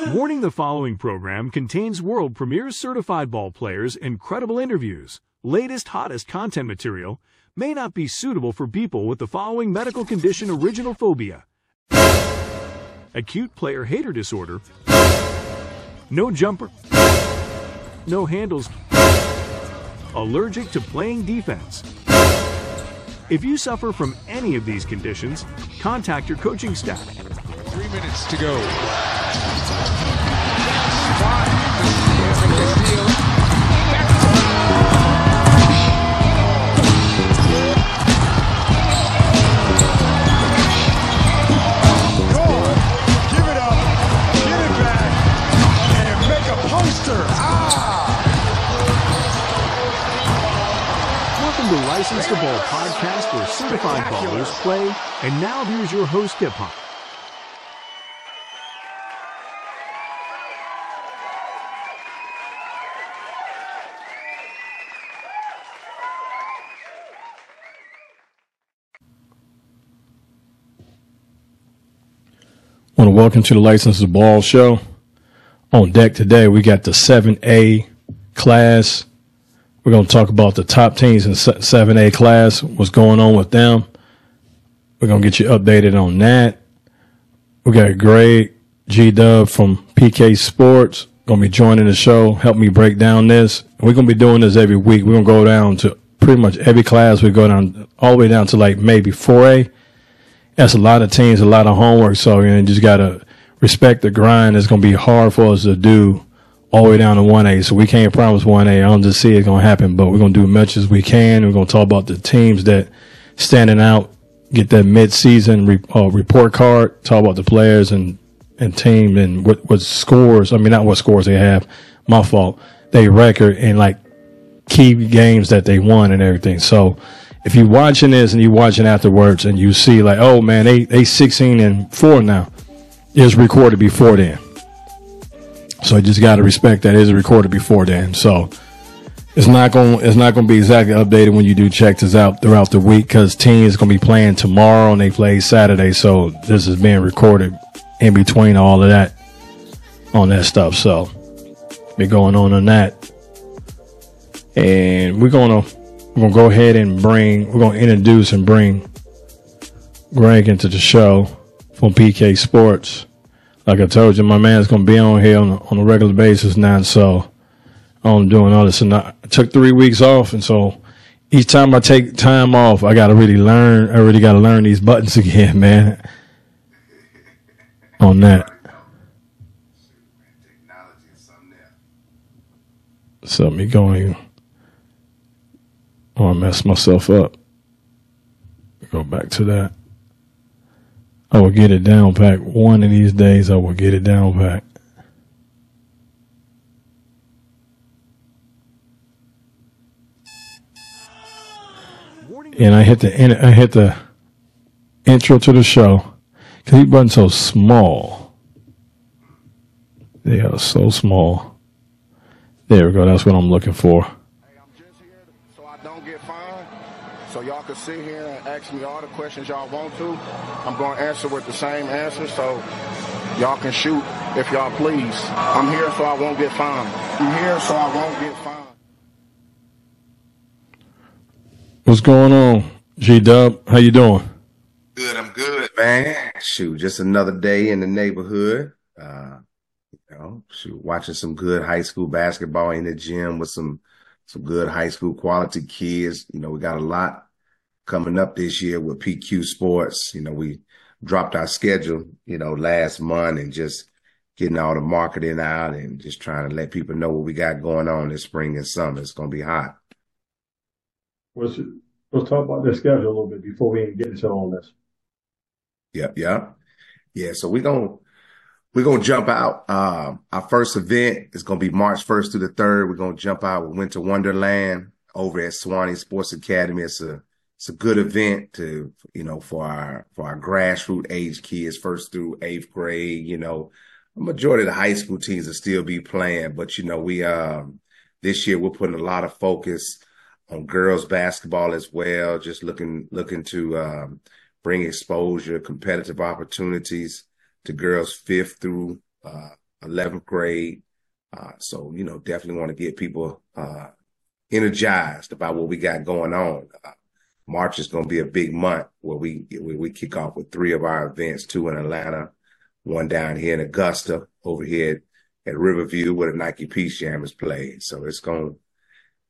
Warning the following program contains world premiere certified ball players, incredible interviews, latest, hottest content material, may not be suitable for people with the following medical condition original phobia acute player hater disorder, no jumper, no handles, allergic to playing defense. If you suffer from any of these conditions, contact your coaching staff. Three minutes to go. Give it up, get it back, and make a poster. Ah! Welcome to License to Ball podcast where certified ballers play. And now here's your host, Hip Hop. Want to welcome to the License to Ball show. On deck today, we got the 7A class. We're going to talk about the top teams in 7A class, what's going on with them. We're going to get you updated on that. We got Greg G Dub from PQ Sports going to be joining the show, help me break down this. We're going to be doing this every week. We're going to go down to pretty much every class. We go down all the way down to like maybe 4A that's a lot of teams, a lot of homework. So you know, just gotta respect the grind. It's gonna be hard for us to do all the way down to one A. So we can't promise one A. I don't just see it gonna happen, but we're gonna do as much as we can. We're gonna talk about the teams that standing out, get that mid season re- uh, report card, talk about the players and and team and what what scores. I mean, not what scores they have. My fault. They record and like key games that they won and everything. So if you're watching this and you're watching afterwards and you see like, oh man, they they 16 and four now, it's recorded before then. So you just got to respect that it's recorded before then. So it's not going it's not going to be exactly updated when you do check this out throughout the week because teams is going to be playing tomorrow and they play Saturday. So this is being recorded in between all of that on that stuff. So be going on on that, and we're gonna we're gonna go ahead and bring we're gonna introduce and bring Greg into the show from PQ Sports. Like I told you, my man's gonna be on here on a, on a regular basis now, so I'm doing all this. And I took three weeks off, and so each time I take time off, I gotta really learn. I really gotta learn these buttons again, man. On that. So let me going. Oh, I messed myself up. Go back to that. I will get it down pack. One of these days, I will get it down pack. And I hit the I hit the intro to the show because he wasn't so small. They are so small. There we go. That's what I'm looking for. Hey, I'm just here so I don't get fined. So y'all can sit here and ask me all the questions y'all want to. I'm going to answer with the same answer so y'all can shoot if y'all please. I'm here so I won't get fined. I'm here so I won't get fined. What's going on, G Dub? How you doing? Good, I'm good, man. Shoot, just another day in the neighborhood. Uh, you know, shoot, watching some good high school basketball in the gym with some some good high school quality kids. You know, we got a lot coming up this year with PQ Sports. You know, we dropped our schedule, you know, last month and just getting all the marketing out and just trying to let people know what we got going on this spring and summer. It's gonna be hot. Let's let's talk about the schedule a little bit before we even get into all this. Yep, yep. Yeah, so we're gonna we're gonna jump out. Uh, our first event is gonna be March first through the third. We're gonna jump out with Winter Wonderland over at Suwanee Sports Academy. It's a it's a good event to you know for our for our grassroots age kids, first through eighth grade. You know, a majority of the high school teams will still be playing, but you know we um this year we're putting a lot of focus on girls basketball as well. Just looking looking to um, bring exposure, competitive opportunities to girls fifth through uh, 11th grade. Uh, so, you know, definitely want to get people uh, energized about what we got going on. March is going to be a big month where we we kick off with three of our events, two in Atlanta, one down here in Augusta, over here at, at Riverview where the Nike Peach Jam is played. So it's going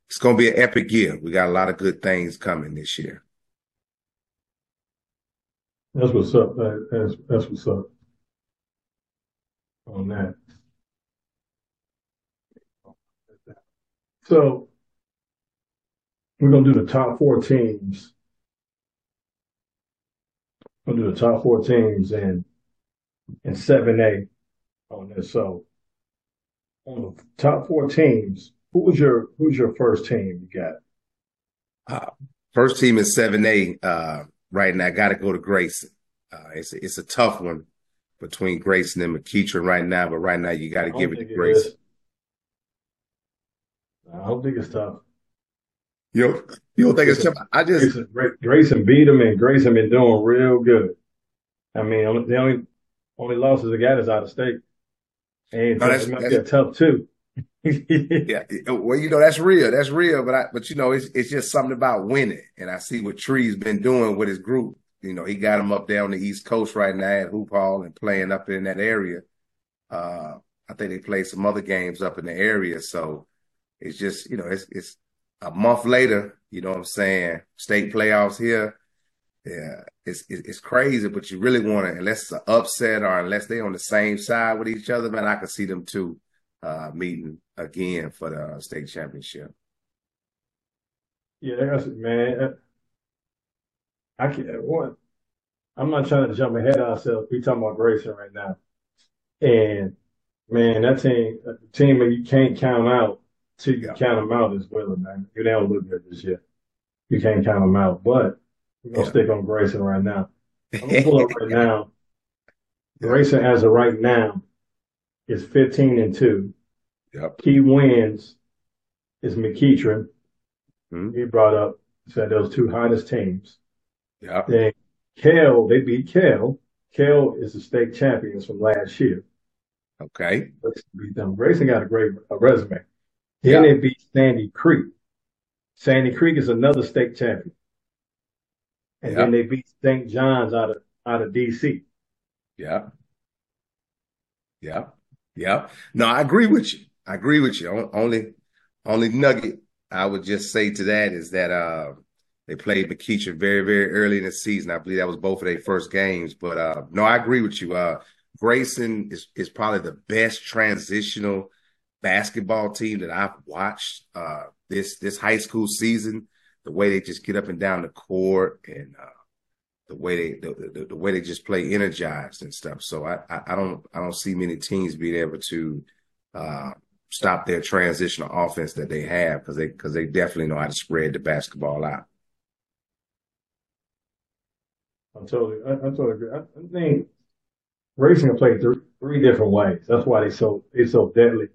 it's going to be an epic year. We got a lot of good things coming this year. That's what's up. That's that's what's up on that. So we're gonna do the top four teams. We'll do the top four teams and and seven A on this. So on the top four teams, who was your who's your first team you got? Uh, first team is seven A uh, right now. I Got to go to Grayson. Uh, it's a, it's a tough one between Grayson and McEachern right now, but right now you got to give it to Grayson. I don't think it's tough. You don't, you don't think it's tough? I just Grayson, Grayson beat him, and Grayson been doing real good. I mean, the only only losses they got is out of state, and no, that's, that's, tough too. yeah, well, you know that's real. That's real, but I, but you know, it's it's just something about winning, and I see what Tree's been doing with his group. You know, he got him up there on the East Coast right now at Hoop Hall and playing up in that area. Uh, I think they played some other games up in the area. So it's just, you know, it's it's a month later, you know what I'm saying? State playoffs here. Yeah, it's it's crazy, but you really want to, unless it's an upset or unless they're on the same side with each other, man, I can see them two uh, meeting again for the uh, state championship. Yeah, that's man. Uh, I can't. Uh, One, I'm not trying to jump ahead of ourselves. We talking about Grayson right now, and man, that team, the team that you can't count out till you yeah. count them out as well, man. They don't look good this year. You can't count them out, but we're gonna yeah. stick on Grayson right now. I'm gonna pull up right now. Grayson, as of right now, is 15 and two. Yep. Key wins is McEachern. Mm-hmm. He brought up said those two hottest teams. Yeah. Then Kell, they beat Kell. Kell is the state champions from last year. Okay. Beat them. Grayson got a great a resume. Then yeah. they beat Sandy Creek. Sandy Creek is another state champion. And then they beat St. John's out of out of DC. Yeah. Yeah. Yeah. No, I agree with you. I agree with you. Only only nugget I would just say to that is that uh they played McEachern very, very early in the season. I believe that was both of their first games. But uh, no, I agree with you. Uh, Grayson is, is probably the best transitional basketball team that I've watched uh, this this high school season. The way they just get up and down the court and uh, the way they the, the, the, way they just play energized and stuff. So I, I, I don't I don't see many teams being able to uh, stop their transitional offense that they have because they because they definitely know how to spread the basketball out. I totally, I, totally agree. I, I think Grayson can play th- three different ways. That's why they so they so deadly.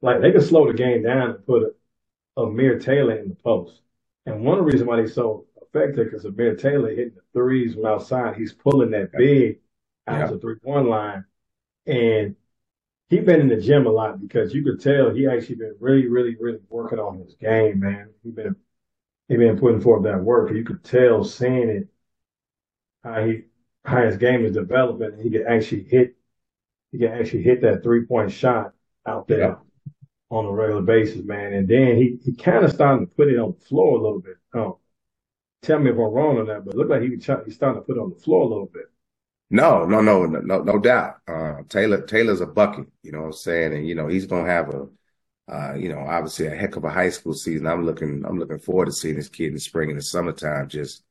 Like they can slow the game down and put a, Amir Taylor in the post. And one of the reasons why they're so effective because Amir Taylor hitting the threes from outside. He's pulling that big out yeah. the three one line, and he's been in the gym a lot because you could tell he actually been really, really, really working on his game, man. He been he been putting forth that work. You could tell seeing it how he how his game is developing he can actually hit he can actually hit that three point shot out there. On a regular basis, man. And then he, he kind of starting to put it on the floor a little bit. Oh, tell me if I'm wrong on that, but it looked like he he's starting to put it on the floor a little bit. No, no, no, no, no doubt. Uh, Taylor Taylor's a bucket, you know what I'm saying, and you know he's gonna have a, uh, you know, obviously a heck of a high school season. I'm looking, I'm looking forward to seeing this kid in the spring and the summertime just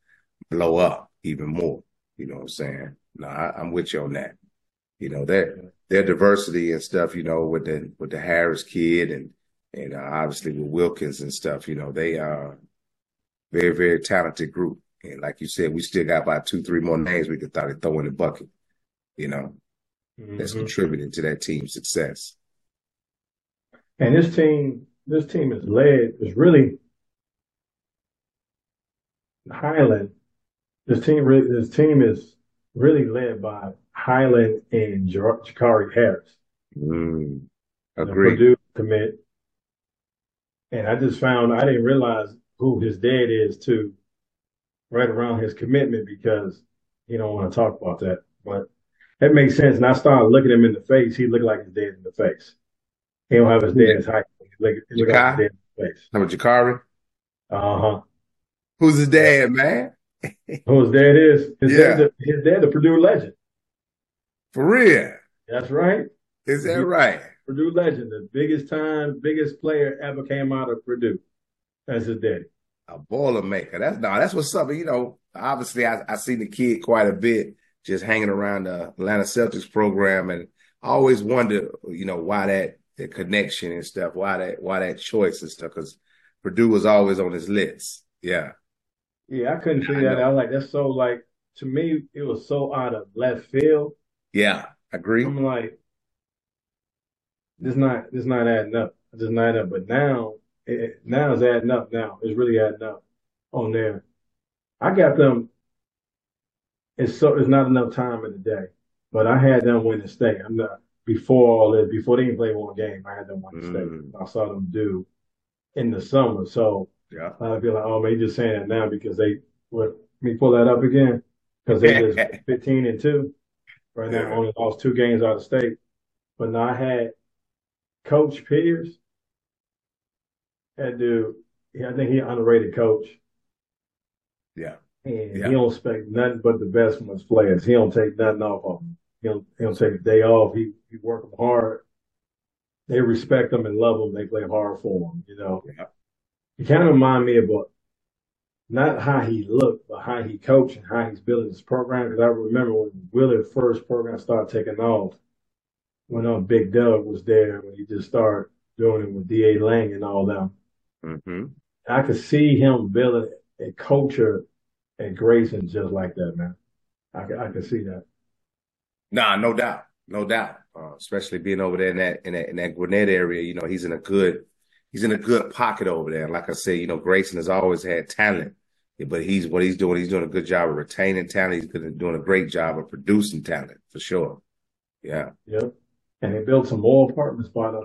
blow up even more. You know what I'm saying? No, I, am with you on that. You know, their their diversity and stuff, you know, with the with the Harris kid and and uh, obviously with Wilkins and stuff, you know, they are very, very talented group. And like you said, we still got about two, three more names we could thought throw in the bucket, you know, mm-hmm. that's contributing to that team's success. And this team, this team is led, is really Highland this team really, this team is really led by Highland and Gicarri Harris. Mm. the Agreed. Purdue commit. And I just found I didn't realize who his dad is too, right around his commitment because he don't want to talk about that. But that makes sense. And I started looking him in the face. He looked like his dad in the face. He don't have his dad's height. He look, he look like his dad in the face. How about Jakari? Uh huh. Who's his dad, man? Who his dad is? His Yeah. dad, his dad, the Purdue legend. For real? That's right. Is that right? Purdue legend, the biggest time, biggest player ever came out of Purdue. That's his daddy. A boiler maker. That's no, that's what's up. You know, obviously I I seen the kid quite a bit just hanging around the Atlanta Celtics program and I always wonder, you know, why that the connection and stuff, why that why that choice and stuff, because Purdue was always on his list. Yeah. Yeah, I couldn't figure that out. Like that's so like to me, it was so out of left field. Yeah. Agree. I'm like, this not this not adding up. It's just not adding up. But now, it, now it's adding up. Now it's really adding up on there. I got them. It's so it's not enough time in the day, but I had them win the state. I'm not before all this. Before they even played one game, I had them win the state. Mm. I saw them do in the summer. So. Yeah. Lot of like, oh man, just saying that now because they what let me pull that up again. Because they just 15 and 2. Right now Yeah. only lost two games out of state. But now I had Coach Pierce. That dude, yeah, I think he underrated coach. Yeah. And Yeah. he don't expect nothing but the best from his players. He don't take nothing off of them. He don't, he don't take a day off. He he work them hard. They respect him and love him. They play hard for him, you know. Yeah. He kind of remind me about not how he looked, but how he coached and how he's building his program. Because I remember when Wheeler first program started taking off, when um, Big Doug was there, when he just started doing it with D.A. Lang and all them. hmm I could see him building a culture at Grayson just like that, man. I could, I could see that. Nah, no doubt, no doubt. Uh, especially being over there in that in that in that Gwinnett area, you know, he's in a good he's in a good pocket over there. And like I said, you know, Grayson has always had talent, but he's what he's doing. He's doing a good job of retaining talent. He's good- doing a great job of producing talent for sure. Yeah, Yep. And they built some more apartments by the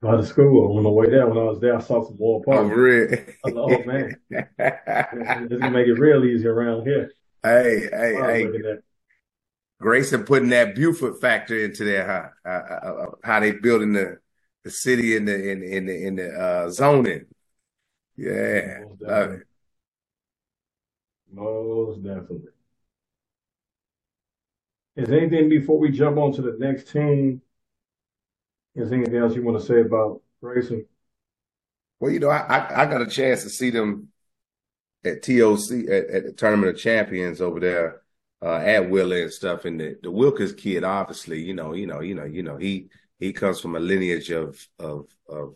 by the school. On the way there, when I was there, I saw some more oh apartments. really? I was like, oh man, this gonna make it real easy around here. hey, hey, hey! Grayson putting that Buford factor into there, huh? Uh, uh, uh, how they building the the city in the in in the in the uh, zoning. Yeah, Most love definitely. it. Most definitely. Is there anything before we jump on to the next team? Is there anything else you want to say about Grayson? Well, you know, I, I I got a chance to see them at TOC at, at the Tournament of Champions over there uh, at Willa and stuff. And the, the Wilkins kid, obviously, you know, you know, you know, you know, he he comes from a lineage of of of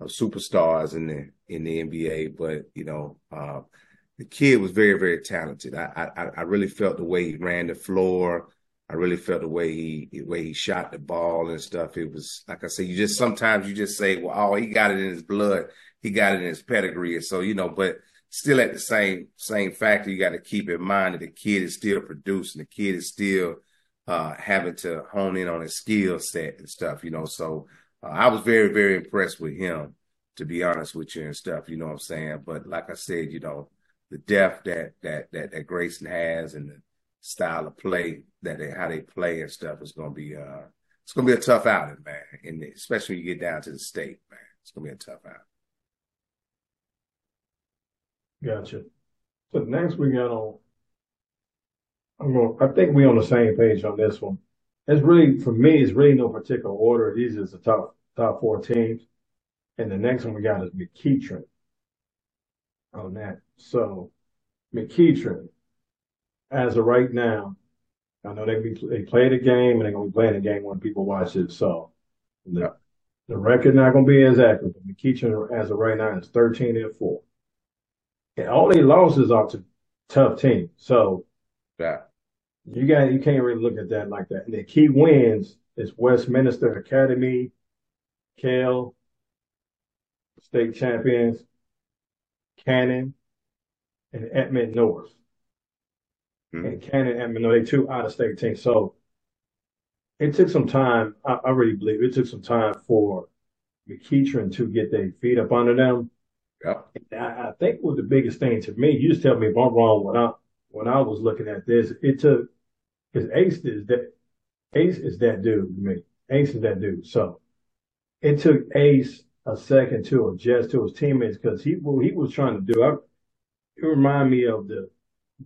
of superstars in the in the NBA. But you know, uh, the kid was very very talented. I I I really felt the way he ran the floor. I really felt the way he the way he shot the ball and stuff. It was like I said, you just sometimes you just say, well, oh, he got it in his blood, he got it in his pedigree, so you know, but still at the same same factor, you got to keep in mind that the kid is still producing, the kid is still uh, having to hone in on his skill set and stuff, you know. So uh, I was very very impressed with him, to be honest with you and stuff, you know what I'm saying. But like I said, you know, the depth that that that that Grayson has and the style of play that they how they play and stuff is gonna be uh it's gonna be a tough outing, man. And especially when you get down to the state, man. It's gonna be a tough outing. Gotcha. So next we got on. I'm. I think we on the same page on this one. It's really for me. It's really no particular order. These is the top top four teams, and the next one we got is McEachern. On that, so McEachern, as of right now, I know they be they played a game and they're gonna be playing a game when people watch it. So the the record not gonna be as accurate. But McEachern as of right now is 13 and four. And all their losses are to tough teams. So Yeah. You got you can't really look at that like that. And the key wins is Westminster Academy, Kell, state champions, Cannon, and Edmond North. Mhm. And Cannon, and Edmond, they two out of state teams. So it took some time. I, I really believe it took some time for McEachern to get their feet up under them. Yep. I, I think what the biggest thing to me, you just tell me if I'm wrong when I when I was looking at this, it took because Ace is that Ace is that dude to me. Ace is that dude. So it took Ace a second to adjust to his teammates because he what he was trying to do. I, it reminded me of the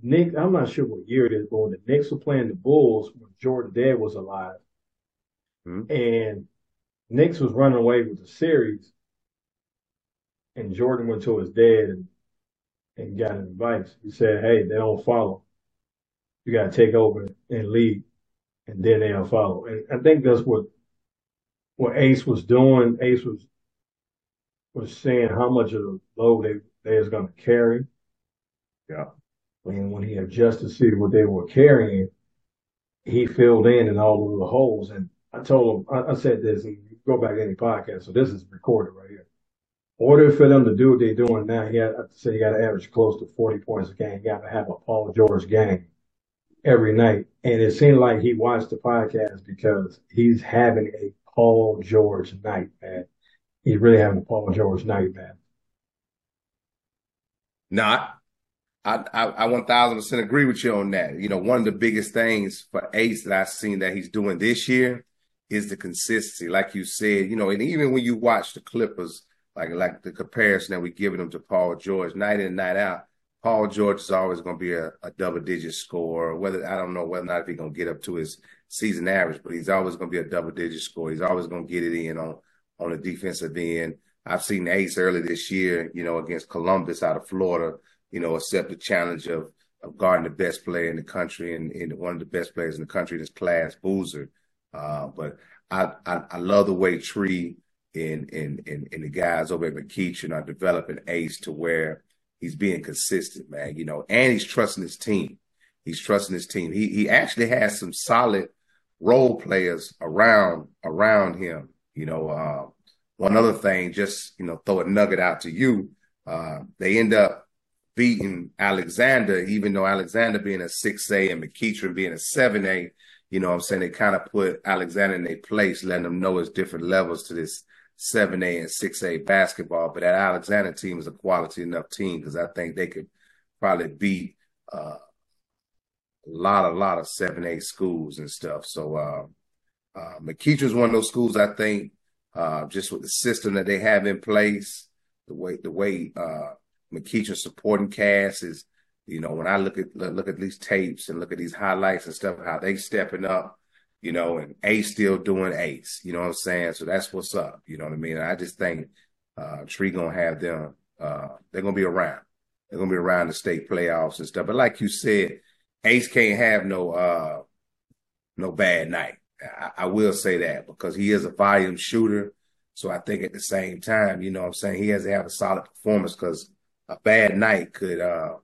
Nick. I'm not sure what year it is, but when the Knicks were playing the Bulls when Jordan Dead was alive, Mhm. and Knicks was running away with the series, and Jordan went to his dad and and got advice. He said, "Hey, they don't follow. You got to take over and lead, and then they'll follow." And I think that's what what Ace was doing. Ace was was saying how much of the load they they was going to carry. Yeah. And when he adjusted to see what they were carrying, he filled in in all of the holes. And I told him, I, I said this, and you go back to any podcast, so this is recorded right here. Order for them to do what they're doing now, he had, I said you got to average close to 40 points a game. You got to have a Paul George game every night. And it seemed like he watched the podcast because he's having a Paul George night, man. He's really having a Paul George night, man. Not. I, I, I 1000% agree with you on that. You know, one of the biggest things for Ace that I've seen that he's doing this year is the consistency. Like you said, you know, and even when you watch the Clippers, like like the comparison that we're giving them to Paul George night in and night out, Paul George is always going to be a, a double digit scorer. Whether I don't know whether or not if he's going to get up to his season average, but he's always going to be a double digit scorer. He's always going to get it in on on the defensive end. I've seen Ace early this year, you know, against Columbus out of Florida, you know, accept the challenge of of guarding the best player in the country and, and one of the best players in the country in this class, Boozer. Uh, but I, I I love the way Tree and and and, and the guys over at McEachern are developing Ace to where he's being consistent, man. You know, and he's trusting his team. He's trusting his team. He he actually has some solid role players around around him. You know, uh, one other thing, just you know, throw a nugget out to you. Uh, they end up beating Alexander, even though Alexander being a six A and McEachern being a seven A. You know, I'm saying they kind of put Alexander in their place, letting them know it's different levels to this 7A and 6A basketball, but that Alexander team is a quality enough team because I think they could probably beat uh, a lot, a lot of 7A schools and stuff. So uh, uh, McEachern's one of those schools I think uh, just with the system that they have in place, the way the way uh, McEachern supporting cast is, you know, when I look at look at these tapes and look at these highlights and stuff, how they stepping up you know, and Ace still doing Ace. You know what I'm saying? So that's what's up. You know what I mean? I just think uh Tree gonna have them. Uh, they're gonna be around. They're gonna be around the state playoffs and stuff. But like you said, Ace can't have no uh no bad night. I, I will say that because he is a volume shooter. So I think at the same time, you know what I'm saying, he has to have a solid performance because a bad night could uh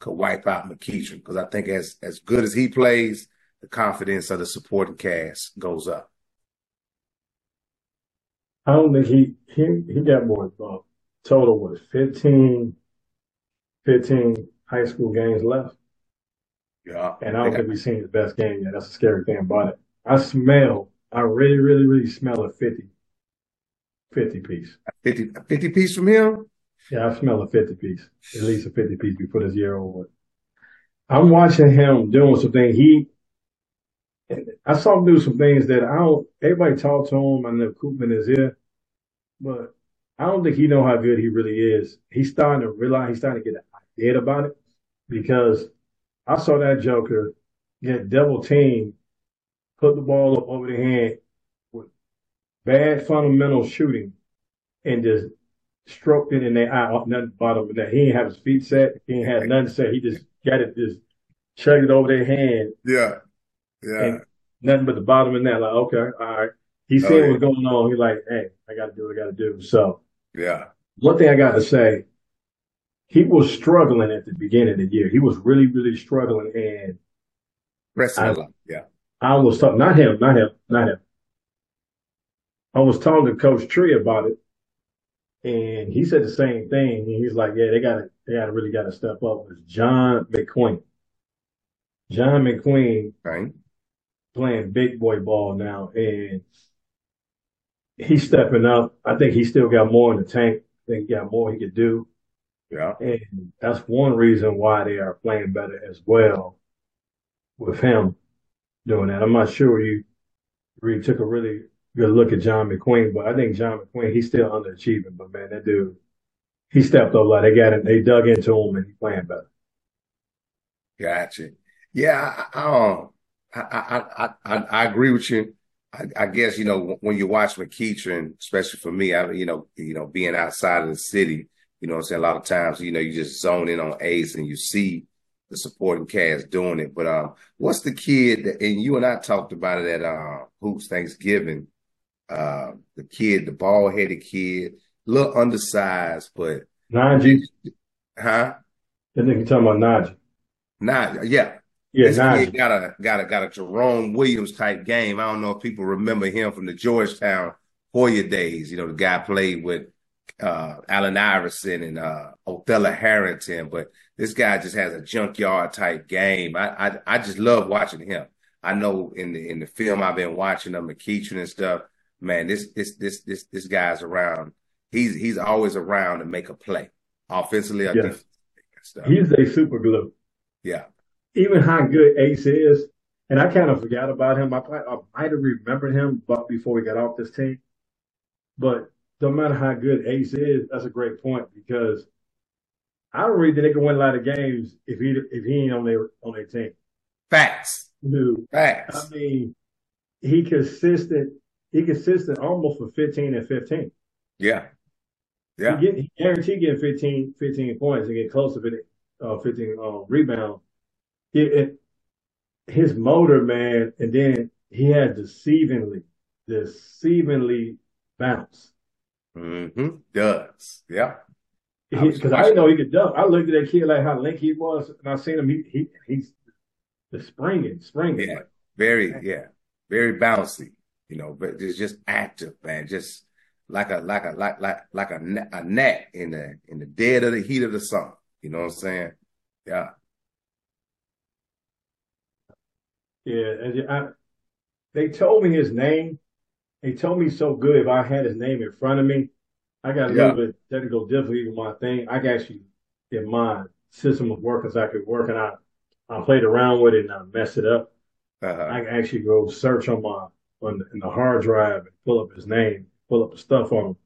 could wipe out McEachern. Because I think as as good as he plays, the confidence of the supporting cast goes up. I don't think he he he got more uh, total was 15, 15 high school games left. Yeah. And I don't think we've seen his best game yet. That's the scary thing about it. I smell, I really, really, really smell a 50, 50 piece. 50, 50 piece from him? Yeah, I smell a 50 piece, at least a 50 piece before this year over. I'm watching him doing something. He, I saw him do some things that I don't, everybody talk to him. I know Koopman is here, but I don't think he know how good he really is. He's starting to realize, he's starting to get an idea about it because I saw that Joker get double team, put the ball up over the hand with bad fundamental shooting and just stroked it in their eye off nothing bottom of that. He didn't have his feet set. He didn't have nothing set. He just got it, just chugged it over their hand. Yeah. Yeah. And nothing but the bottom of that. Like, okay, all right. He seen Oh, yeah. what's going on. He's like, hey, I got to do what I got to do. So Yeah. one thing I got to say, he was struggling at the beginning of the year. He was really, really struggling. And Wrestling I- a lot. Yeah. I was talking, not him, not him, not him. I was talking to Coach Tree about it, and he said the same thing. And he's like, "Yeah, they got to, they got to really got to step up." It was John McQueen. John McQueen Right. Playing big boy ball now, and he's stepping up. I think he still got more in the tank. I think he got more he could do. Yeah. And that's one reason why they are playing better as well with him doing that. I'm not sure you really took a really good look at John McQueen, but I think John McQueen, he's still underachieving. But man, that dude, he stepped up like they got it, they dug into him and he's playing better. Gotcha. Yeah, I, um, I, I, I, I, agree with you. I, I, guess you know when you watch McEachern, especially for me, I, you know, you know, being outside of the city, you know, I'm saying a lot of times, you know, you just zone in on Ace and you see the supporting cast doing it. But um, what's the kid that, and you and I talked about it at uh, Hoops Thanksgiving. Uh, the kid, the bald headed kid, a little undersized, but Najee. Huh? I think you're talking about Najee. Najee, yeah. Yeah, this kid got a got a got a Jerome Williams type game. I don't know if people remember him from the Georgetown Hoya days. You know, the guy played with uh, Allen Iverson and uh, Othella Harrington, but this guy just has a junkyard type game. I, I I just love watching him. I know in the in the film I've been watching of McEachern and stuff. Man, this this this this this guy's around. He's he's always around to make a play offensively. Or yes. He's a super glue. Yeah even how good Ace is, and I kind of forgot about him. I, I might have remembered him but before he got off this team. But no matter how good Ace is, that's a great point because I don't really think they can win a lot of games if he if he ain't on their on their team. Facts. Dude. Facts. I mean, he consistent. He consistent almost for fifteen and fifteen. Yeah. Yeah. He, get, he guaranteed getting 15, 15 points and get close to it, uh, 15 uh, rebound it, his motor, man, and then he had deceivingly, deceivingly bounce. Mm-hmm. Does. Yeah. Because I, didn't know he could dunk. I looked at that kid like how lanky he was, and I seen him. He, he he's the springing, springing. Yeah, very, yeah, very bouncy. You know, but it's just active, man. Just like a like a like like like a a net in the in the dead of the heat of the sun. You know what I'm saying? Yeah. Yeah, and I, they told me his name. They told me so good if I had his name in front of me. I got a yeah. little bit technical difficulty with my thing. I can actually in my system of working so I could work and I, I played around with it and I messed it up. Uh-huh. I can actually go search on my on the, in the hard drive and pull up his name, pull up the stuff on him.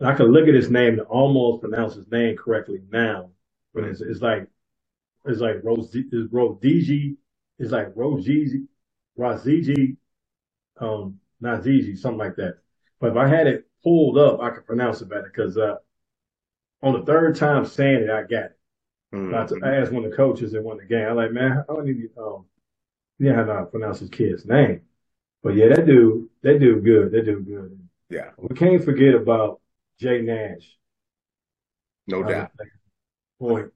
And I can look at his name and almost pronounce his name correctly now. But it's, it's like it's like Rose it's Rodigi it's like Rojiji, Raziji, um, not Ziji, something like that. But if I had it pulled up, I could pronounce it better because uh, on the third time saying it, I got it. Mm-hmm. I, asked one of the coaches one of the game. I'm like, man, I don't need to, um, yeah, how to pronounce his kid's name. But yeah, that dude, that dude good. That dude good. Yeah. We can't forget about Jay Nash. No doubt. Point.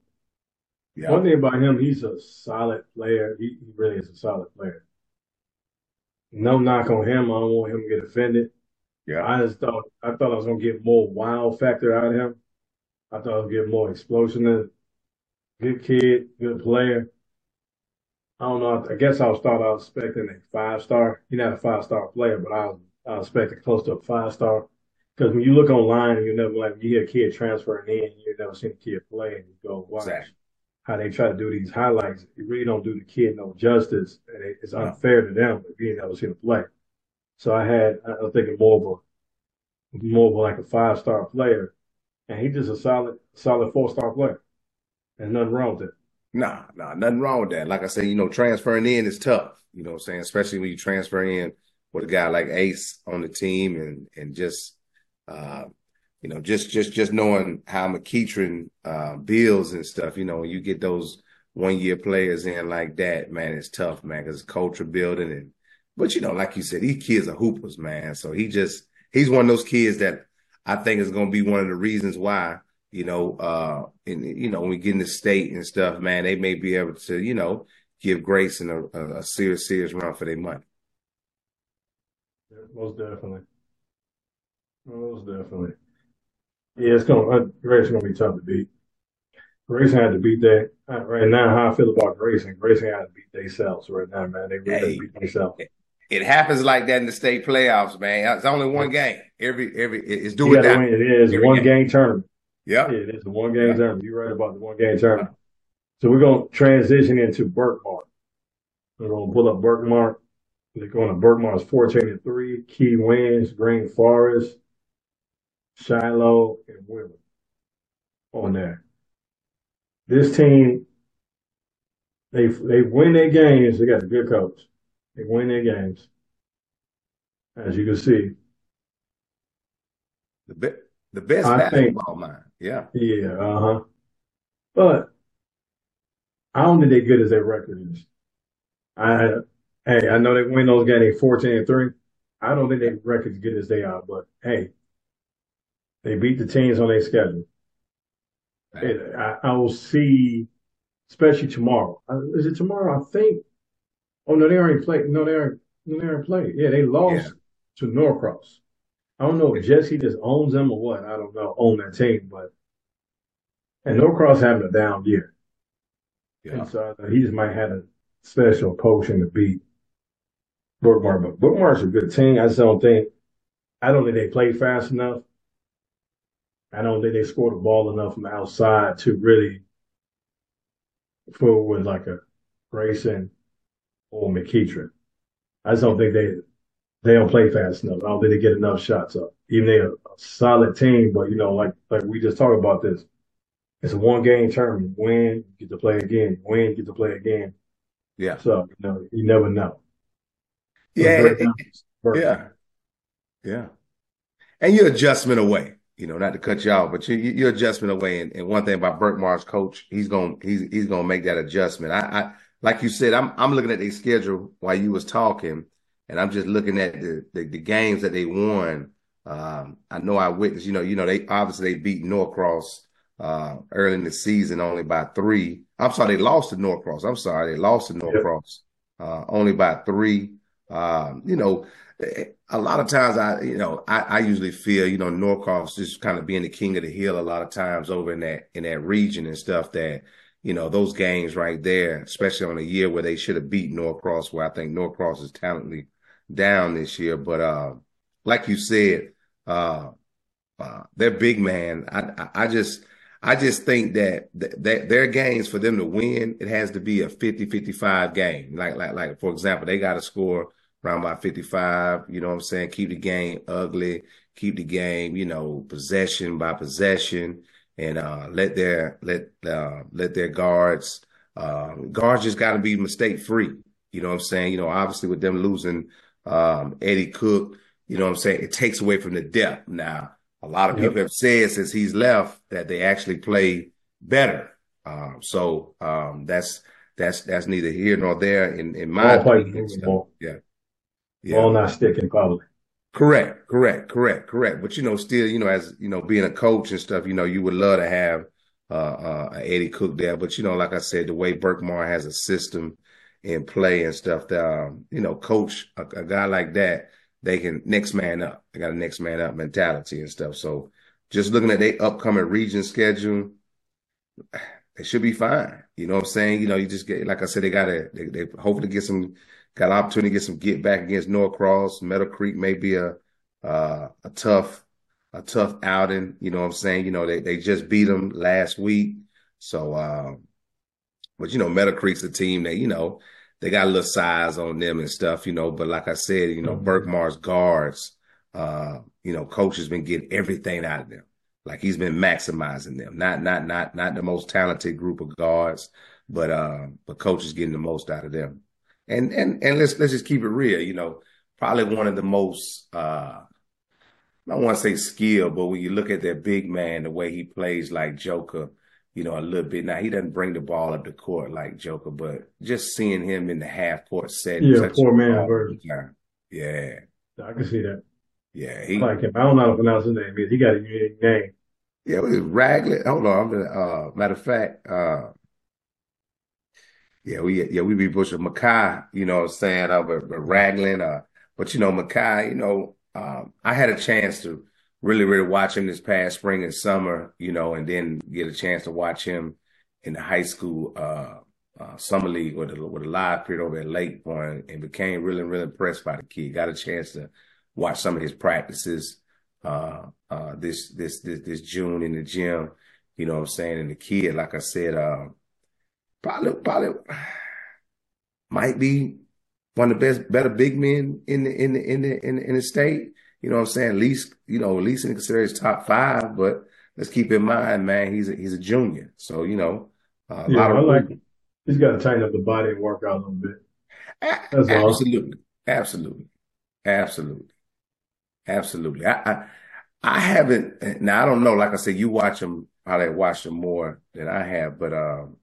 Yeah. One thing about him, he's a solid player. He, he really is a solid player. No knock on him. I don't want him to get offended. Yeah. I just thought I thought I was gonna get more wild factor out of him. I thought I was get more explosion. Good kid, good player. I don't know. I guess I was thought I was expecting a five star. He's not a five star player, but I was I was expecting close to a five star. Because when you look online and you never like you hear a kid transferring in, you've never seen a kid play, and you go, watch. Exactly how they try to do these highlights, It really don't do the kid no justice, and it's unfair to them being ain't never seen him play. So I had, I was thinking more of a, more of like a five star player, and he's just a solid, solid four star player. There's nothing wrong with it. Nah, nah, nothing wrong with that. Like I said, you know, transferring in is tough. You know what I'm saying? Especially when you transfer in with a guy like Ace on the team and and just uh, you know, just just just knowing how McEachern uh, builds and stuff. You know, when you get those one year players in like that, man, it's tough, man, because culture building and. But you know, like you said, these kids are hoopers, man. So he just he's one of those kids that I think is going to be one of the reasons why you know, uh, and you know, when we get in the state and stuff, man, they may be able to, you know, give Grayson a, a, a serious, serious run for their money. Most definitely. Most definitely. Yeah, it's gonna uh, Grayson gonna be tough to beat. Grayson had to beat that uh, right now. How I feel about Grayson? Grayson had to beat themselves right now, man. They really hey, beat themselves. it happens like that in the state playoffs, man. It's only one game. Every every it's doing that. It is Every one game. game tournament. Yeah. Yeah, it is a one game tournament. You're right about the one game tournament. So we're gonna transition into Berkmar. We're gonna pull up Berkmar. They're going to Berkmar's 14 and 3, Key wins, Green Forest, Shiloh, and Wheeler on there. This team, they they win their games. They got a good coach. They win their games. As you can see. The be, the best I think- basketball mind. Yeah. Yeah, uh huh. But I don't think they're good as their record is. I hey, I know they win those games they 14 and 3. I don't think their record as good as they are, but hey, they beat the teams on their schedule. And I, I will see, especially tomorrow. Uh, Is it tomorrow? I think. Oh no, they already played. No, they aren't. No, they already played. Yeah, they lost Yeah. to Norcross. I don't know if Jesse just owns them or what. I don't know. Own that team, but and Norcross having a down year, Yeah. and so uh, he just might have a special potion to beat Berkmar. But Berkmar's a good team. I just don't think. I don't think they play fast enough. I don't think they scored the ball enough from the outside to really fool with like a Grayson or McEachern. I just don't think they they don't play fast enough. I don't think they get enough shots up. Even they're a solid team, but you know, like like we just talked about this. It's a one game tournament. Win, get to play again. Win, get to play again. Yeah. So you know, you never know. Yeah. But it- it- yeah. Yeah. And your adjustment away, you know, not to cut you off, but your, your adjustment away. And, and one thing about Berkmar's coach, he's going, he's, he's going to make that adjustment. I, I, like you said, I'm, I'm looking at their schedule while you was talking and I'm just looking at the, the, the games that they won. Um, I know I witnessed, you know, you know, they obviously they beat Norcross, uh, early in the season only by three. I'm sorry, they lost to Norcross. I'm sorry, they lost to Norcross, uh, only by three. Um, you know, a lot of times I, you know, I, I usually feel, you know, Norcross just kind of being the king of the hill a lot of times over in that, in that region and stuff that, you know, those games right there, especially on a year where they should have beat Norcross, where I think Norcross is talently down this year. But, uh, like you said, uh, uh, their big man, I, I, just, I just think that, that that their games for them to win, it has to be a 50-55 game. Like, like, like, for example, they got to score around by 55, you know what I'm saying? Keep the game ugly, keep the game, you know, possession by possession and, uh, let their, let, uh, let their guards, uh, guards just got to be mistake free. You know what I'm saying? You know, obviously with them losing, um, Eddie Cook, you know what I'm saying? It takes away from the depth. Now, a lot of Yep. people have said since he's left that they actually play better. Um, so, um, that's, that's, that's neither here nor there in, in my opinion. So, ball. Yeah. Ball not sticking probably. Correct, correct, correct, correct. But you know, still, you know, as you know, being a coach and stuff, you know, you would love to have uh, uh Eddie Cook there. But you know, like I said, the way Berkmar has a system in play and stuff, that um, you know, coach a, a guy like that, they can next man up. They got a next man up mentality and stuff. So just looking at their upcoming region schedule, they should be fine. You know what I'm saying? You know, you just get like I said, they gotta they, they hopefully get some got an opportunity to get some get back against Norcross. Meadow Creek may be a uh, a tough a tough outing. You know what I'm saying? You know, they they just beat them last week. So um but you know, Meadow Creek's a team that, you know, they got a little size on them and stuff, you know. But like I said, you know, Mhm. Berkmar's guards, uh, you know, coach has been getting everything out of them. Like he's been maximizing them. Not not not not the most talented group of guards, but uh, but coach is getting the most out of them. And and and let's let's just keep it real, you know, probably one of the most uh I don't want to say skill, but when you look at that big man, the way he plays like Joker, you know, a little bit. Now he doesn't bring the ball up the court like Joker, but just seeing him in the half court setting, Yeah, poor man version. Yeah, I can see that. yeah, I he, like him. I don't know how to pronounce his name. He got a unique name. yeah. It was Raglan. Hold on, I'm gonna, uh, matter of fact, uh, yeah, we yeah we be pushing Makai, you know what I'm saying, uh, but, but Raglan, uh, but you know Makai, you know, um, I had a chance to really really watch him this past spring and summer, you know, and then get a chance to watch him in the high school uh uh, summer league with a, with a live period over at Lake Point and became really, really impressed by the kid. Got a chance to watch some of his practices uh, uh, this, this this this June in the gym. You know what I'm saying? And the kid, like I said, uh, probably probably might be one of the best, better big men in the in the in the in the, in the state. You know what I'm saying? At least you know, at least in consider his top five. But let's keep in mind, man, he's a, he's a junior, so you know, uh, a Yeah, lot I of like. He's got to tighten up the body and work out a little bit. That's all. absolutely, absolutely, absolutely, absolutely. I, I I haven't now. I don't know. Like I said, you watch him. Probably watch him more than I have, but um,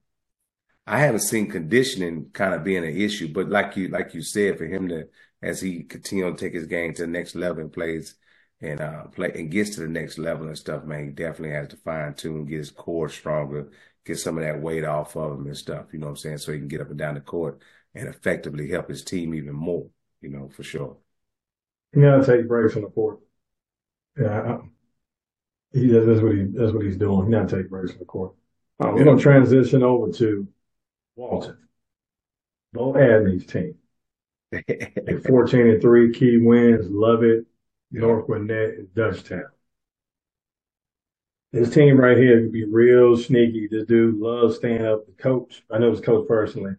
I haven't seen conditioning kind of being an issue. But like you like you said, for him to as he continue to take his game to the next level and plays and uh play and gets to the next level and stuff, man, he definitely has to fine tune, get his core stronger, get some of that weight off of him and stuff. You know what I'm saying? So he can get up and down the court and effectively help his team even more. You know, for sure. He got to take breaks on the court. Yeah, I- he does. That's what he. That's what he's doing. He got to take breaks on the court. Um, we're gonna transition over to Walton, Bo Adney's team. They're 14 and three, key wins, love it. North Gwinnett and Dutchtown. This team right here could be real sneaky. This dude loves staying up. The coach, I know his coach personally,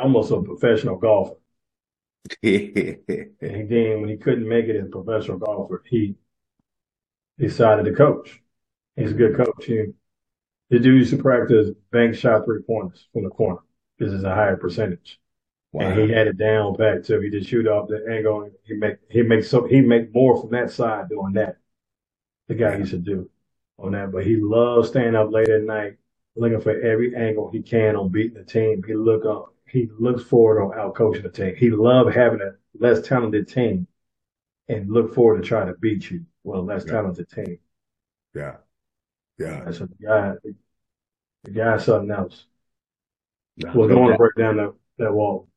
almost a professional golfer. And then, when he couldn't make it as a professional golfer, he decided to coach. He's a good coach. He, the dude used to practice bank shot three pointers from the corner. This is a higher percentage. And he had it down pat too. He just shoot off the angle. And he make he makes so he make more from that side doing that. The guy used to do on that, but he loves staying up late at night, looking for every angle he can on beating the team. He look up. He looks forward on out coaching the team. He loved having a less talented team, and look forward to trying to beat you. Well, a less Yeah. talented team. yeah. Yeah. That's what the guy. The guy's something else. No, We're no going to break down that that wall.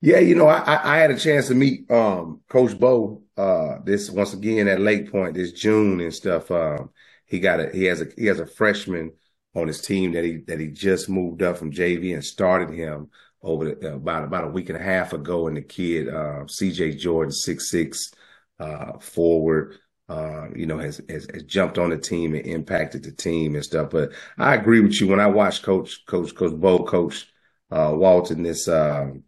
Yeah, you know, I, I I had a chance to meet um Coach Bo uh this once again at Lake Point this June and stuff. Um he got a he has a he has a freshman on his team that he that he just moved up from JV and started him over the, uh, about about a week and a half ago. And the kid, uh, CJ Jordan, six six, uh, forward, uh, you know, has, has has jumped on the team and impacted the team and stuff. But I agree with you when I watched Coach Coach Coach Bo coach uh, Walton this um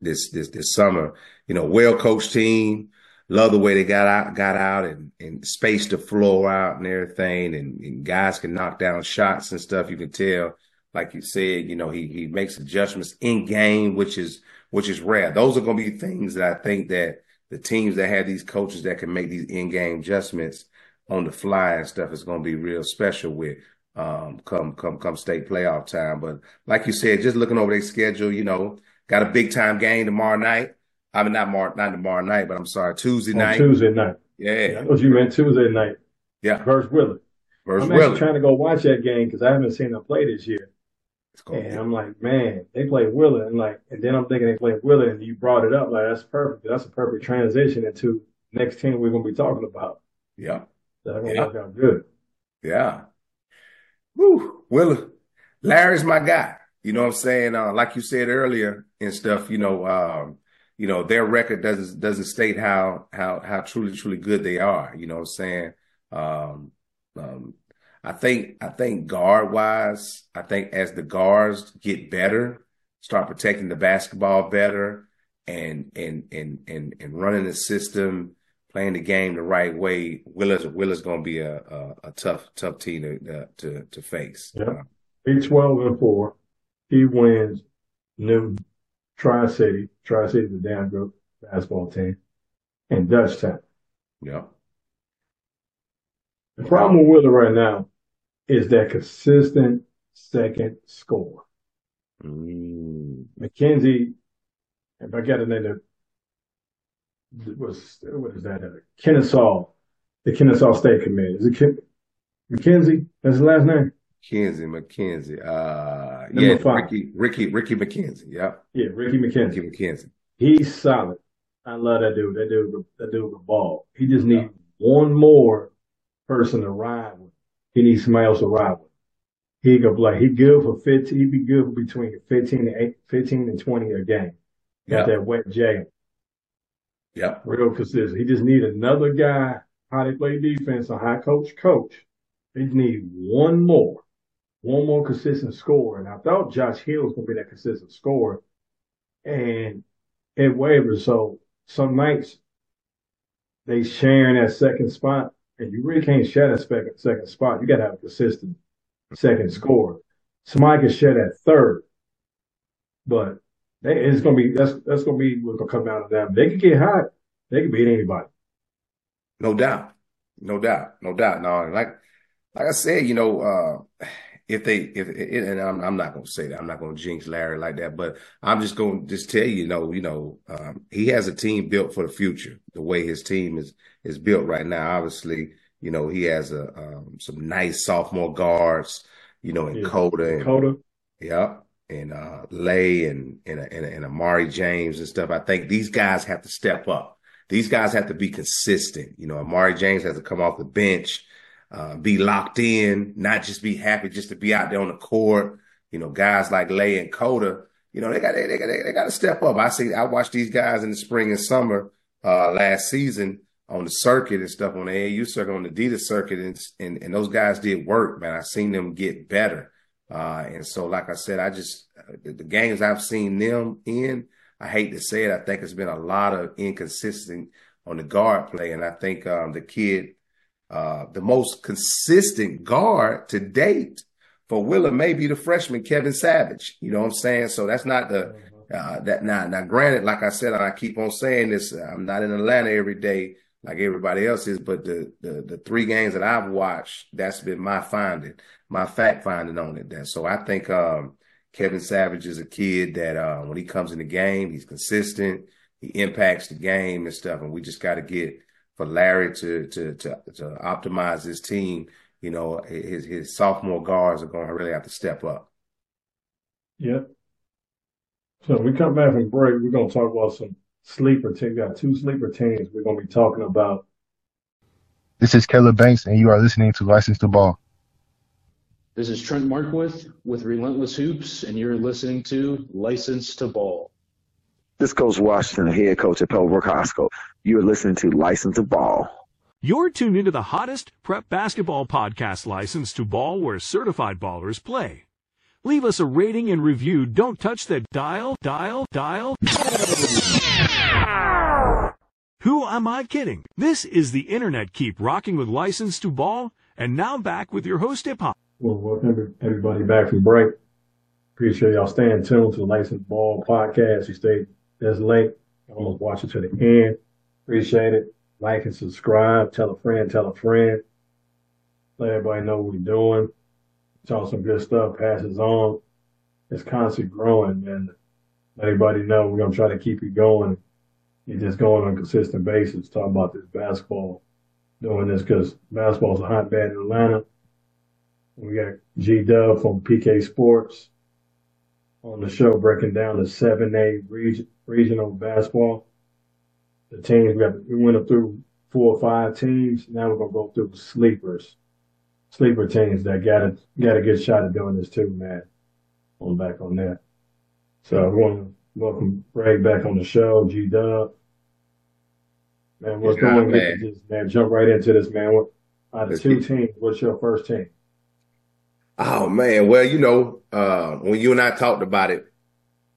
this this this summer. You know, well coached team. Love the way they got out got out and, and spaced the floor out and everything and, and guys can knock down shots and stuff. You can tell, like you said, you know, he he makes adjustments in game, which is which is rare. Those are gonna be things that I think that the teams that have these coaches that can make these in game adjustments on the fly and stuff is gonna be real special with um come come come state playoff time. But like you said, just looking over their schedule, you know, got a big time game tomorrow night. I mean not mar- not tomorrow night, but I'm sorry, Tuesday On night. Tuesday night. I Yeah. know you meant Tuesday night Yeah. versus Wheeler. Versus I'm actually Wheeler. trying to go watch that game because I haven't seen them play this year. And I'm like, man, they play Wheeler, and like, and then I'm thinking they play Wheeler, and you brought it up, like that's perfect. That's a perfect transition into next team we're gonna be talking about. yeah. That's gonna Yeah. work out good. Yeah. Woo. Well, Larry's my guy. You know what I'm saying? Uh, like you said earlier and stuff, you know, um, you know, their record doesn't doesn't state how how how truly, truly good they are. You know what I'm saying? Um, um, I think I think guard wise, I think as the guards get better, start protecting the basketball better and and and and and running the system, playing the game the right way, Wheeler's Wheeler's gonna be a a, a tough tough team to uh, to to face. Yeah. Uh, He 12 and four. He wins New Tri City. Tri City's a damn good basketball team. And Dutchtown. yeah. The problem with Wheeler right now is that consistent second score. Mm. McKenzie, if I got it in it was what is that? Uh, Kennesaw, the Kennesaw State Committee. Is it Ken, McKenzie? That's his last name. Kenzie McKenzie. Uh Number yeah, five. Ricky Ricky Ricky McKenzie. Yeah. Yeah, Ricky Ricky McKenzie. McKenzie. He's solid. I love that dude. That dude, that dude with the ball. He just needs one more person to ride with. He needs somebody else to ride with. he could play. He good for 15. He'd be good for between 15 and 8, 15 and 20 a game. Got Yep. that wet J. Yeah, Real consistent. He just need another guy, how they play defense, a high coach coach. They need one more, one more consistent scorer. And I thought Josh Hill was going to be that consistent scorer. And it wavers. So some nights they sharing that second spot and you really can't share that second, second spot. You got to have a consistent second score. Somebody can share that third, but they, it's to be, that's, that's to be what's to come down to them. They can get hot. They can beat anybody. No doubt. No doubt. No doubt. No, like like I said, you know, uh if they if and I'm I'm not gonna say that. I'm not gonna jinx Larry like that, but I'm just gonna just tell you, you know, you know, um, he has a team built for the future, the way his team is is built right now. Obviously, you know, he has a um, some nice sophomore guards, you know, in Yeah. Coda and Dakota. Yep. And uh Lay and and and, and Amari James and stuff. I think these guys have to step up. These guys have to be consistent. You know, Amari James has to come off the bench, uh, be locked in, not just be happy just to be out there on the court. You know, guys like Lay and Coda, you know, they got they, they got they got to step up. I see I watched these guys in the spring and summer uh last season on the circuit and stuff on the AAU circuit, on the Adidas circuit, and, and and those guys did work, man. I seen them get better. Uh, and so, like I said, I just the, the games I've seen them in, I hate to say it, I think it's been a lot of inconsistent on the guard play, and I think um, the kid, uh, the most consistent guard to date for Wheeler may be the freshman Kevin Savage. You know what I'm saying? So that's not the uh, that now. Now, granted, like I said, I keep on saying this, I'm not in Atlanta every day like everybody else is, but the the the three games that I've watched, that's been my finding, my fact finding on it. That so I think um, Kevin Savage is a kid that uh, when he comes in the game, he's consistent, he impacts the game and stuff, and we just got to get for Larry to to to to optimize his team. You know, his his sophomore guards are going to really have to step up. Yep. So we come back from break. We're going to talk about some sleeper teams. Got two sleeper teams we're going to be talking about. This is Caleb Banks, and you are listening to License to Ball. This is Trent Markwith with Relentless Hoops, and you're listening to License to Ball. This Coach Washington, head coach at Pebblebrook High School. You are listening to License to Ball. You're tuned into the hottest prep basketball podcast license to ball where certified ballers play. Leave us a rating and review. Don't touch that dial, dial, dial. Who am I kidding? This is the internet keep rocking with license to ball. And now back with your host hip hop. Well, welcome everybody back from break. Appreciate y'all staying tuned to the License Ball podcast. You stayed this late. Almost watch it to the end. Appreciate it. Like and subscribe. Tell a friend, tell a friend. Let everybody know what we're doing. Talk some good stuff. Pass it on. It's constantly growing, and let everybody know we're gonna try to keep it going. You're just going on a consistent basis. Talking about this basketball, doing this because basketball's a hotbed in Atlanta. We got G Dub from PQ Sports on the show breaking down the 7A region, regional basketball. The teams we got, we went up through four or five teams. Now we're gonna go through the sleepers, sleeper teams that got a got a good shot at doing this too, man. On back on that. So I want to welcome Ray back on the show, G Dub. Man, what's going man. on? Just man, jump right into this, man. What out of two teams, what's your first team? Oh man, well, you know, uh, when you and I talked about it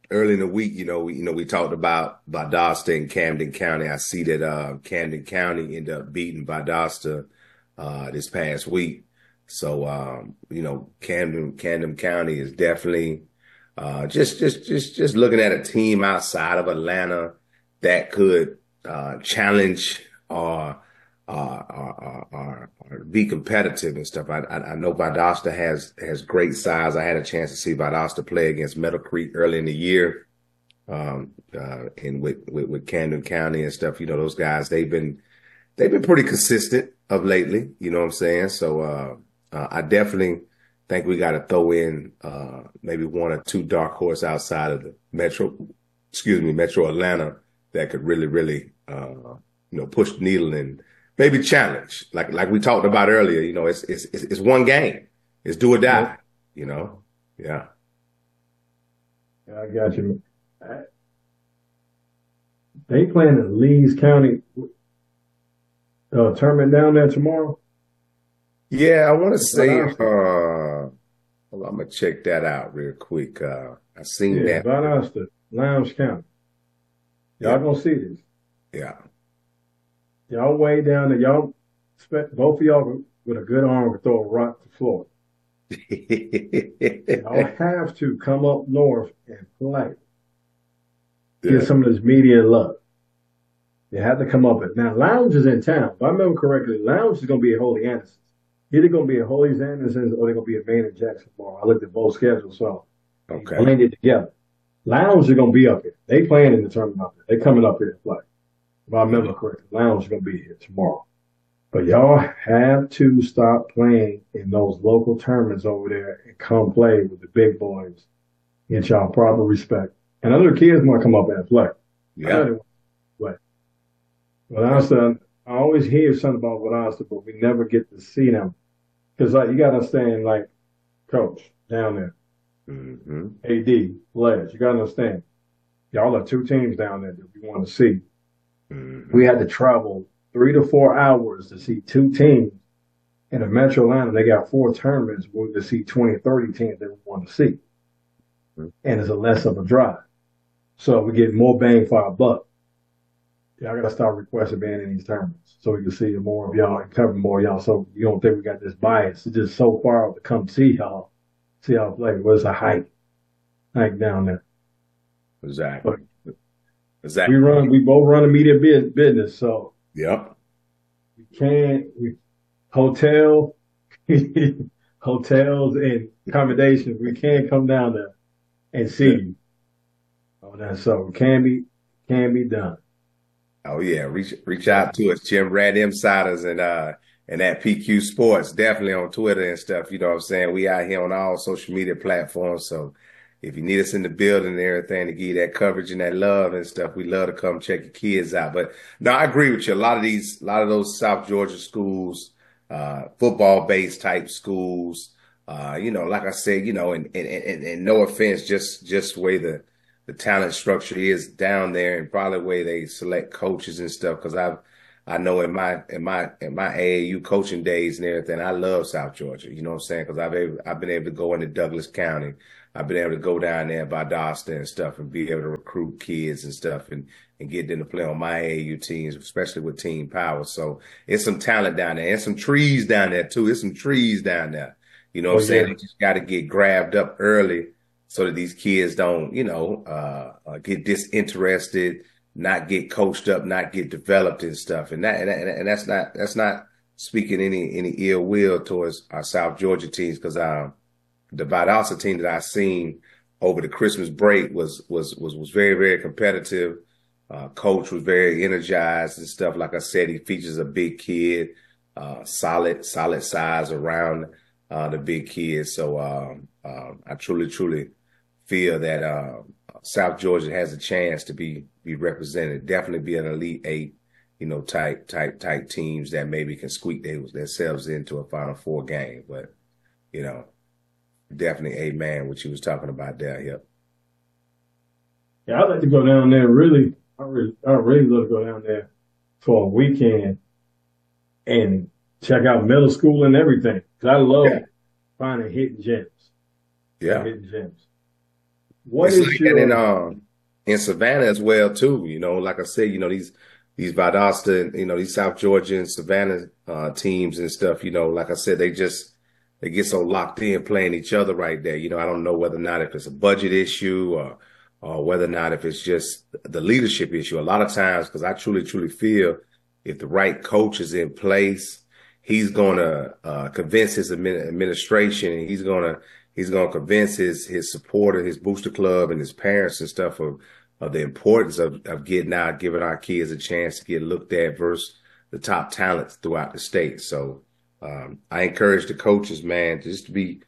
early in the week, you know, we, you know, we talked about Valdosta and Camden County. I see that uh, Camden County ended up beating Valdosta uh, this past week. So, um, you know, Camden Camden County is definitely uh, just just just just looking at a team outside of Atlanta that could uh, challenge or uh, be competitive and stuff. I, I, I know Valdosta has has great size. I had a chance to see Valdosta play against Meadow Creek early in the year, um, uh, and with, with with Camden County and stuff. You know, those guys they've been they've been pretty consistent of lately. You know what I'm saying? So uh, uh, I definitely think we got to throw in uh, maybe one or two dark horse outside of the metro, excuse me, Metro Atlanta that could really really uh, you know push the needle and maybe challenge like like we talked about earlier. You know, it's it's it's, it's one game. It's do or die. You know, yeah. I got you. I- They playing in Leeds County uh, tournament down there tomorrow. Yeah, I want to say, Valdosta. uh, hold I'm gonna check that out real quick. Uh, I seen Yeah, that. Valdosta, Lowndes County. Y'all gonna see this. Yeah. Y'all way down there. Y'all, both of y'all with a good arm could throw a rock to Florida. Y'all have to come up north and play. Get some of this media love. You have to come up with now. Lowndes is in town. If I remember correctly, Lowndes is going to be at Holy Innocents'. Either going to be at Holy Innocents' or they're going to be at Maynard Jackson tomorrow. I looked at both schedules, so Okay. blended together. Lowndes are going to be up here. They playing in the tournament up here. They coming up here to play. If I remember correctly, Lowndes is going to be here tomorrow. But y'all have to stop playing in those local tournaments over there and come play with the big boys. Get y'all proper respect. And other kids might come up and play. Yeah. they want to play. But honestly, I always hear something about what honestly, but we never get to see them. Cause like, you gotta understand, like, coach down there, hmm AD, players, you gotta understand, y'all are two teams down there that we want to see. We had to travel three to four hours to see two teams. In a Metro Atlanta, they got four tournaments where we could see 20, 30 teams that we want to see. Mhm. And it's a less of a drive. So we get more bang for our buck. Y'all gotta start requesting being in these tournaments so we can see more of y'all and cover more of y'all. So you don't think we got this bias. It's just so far to come see y'all, see y'all play. What's it's a hike, hike down there. Exactly. We Exactly. run, we both run a media bus- business. So Yep. we can't, we, hotel, hotels and accommodations, we can't come down there and see you. Oh, that's so it can be, can be done. Oh yeah, reach reach out to us, Jim Rad Insiders and uh and at PQ Sports, definitely on Twitter and stuff. You know what I'm saying? We out here on all social media platforms. So if you need us in the building and everything to give you that coverage and that love and stuff, we love to come check your kids out. But no, I agree with you. A lot of these, a lot of those South Georgia schools, uh, football based type schools, uh, you know, like I said, you know, and, and, and, and no offense, just, just the way the, the talent structure is down there and probably the way they select coaches and stuff. Cause I've, I know in my, in my, in my AAU coaching days and everything, I love South Georgia. You know what I'm saying? Cause I've, able, I've been able to go into Douglas County. I've been able to go down there by Dostar and stuff and be able to recruit kids and stuff and, and get them to play on my AAU teams, especially with team power. So it's some talent down there and some trees down there too. There's some trees down there. You know what Oh, I'm saying? yeah. They just got to get grabbed up early so that these kids don't, you know, uh, uh, get disinterested, not get coached up, not get developed and stuff. And that, and, that, and that's not, that's not speaking any, any ill will towards our South Georgia teams. Cause, um, the Valdosta team that I seen over the Christmas break was, was, was, was very, very competitive. Uh, coach was very energized and stuff. Like I said, he features a big kid, uh, solid, solid size around, uh, the big kid. So, um, um, I truly, truly feel that, uh, South Georgia has a chance to be, be represented, definitely be an elite eight, you know, type, type, type teams that maybe can squeak themselves into a final four game. But, you know, definitely amen, what you was talking about there. Yep. Yeah, I'd like to go down there. Really, I really, I really love to go down there for a weekend and check out middle school and everything. Cause I love Yeah. finding hidden gems. Yeah. Hidden gems. What it's is like your, in um in Savannah as well too. You know, like I said, you know these these Valdosta, you know these South Georgia and Savannah uh, teams and stuff. You know, like I said, they just they get so locked in playing each other right there. You know, I don't know whether or not if it's a budget issue or or whether or not if it's just the leadership issue. A lot of times, because I truly truly feel if the right coach is in place, he's going to uh, convince his administration and he's going to he's going to convince his his supporter, his booster club, and his parents and stuff of of the importance of of getting out, giving our kids a chance to get looked at versus the top talents throughout the state. So um, I encourage the coaches, man, just to be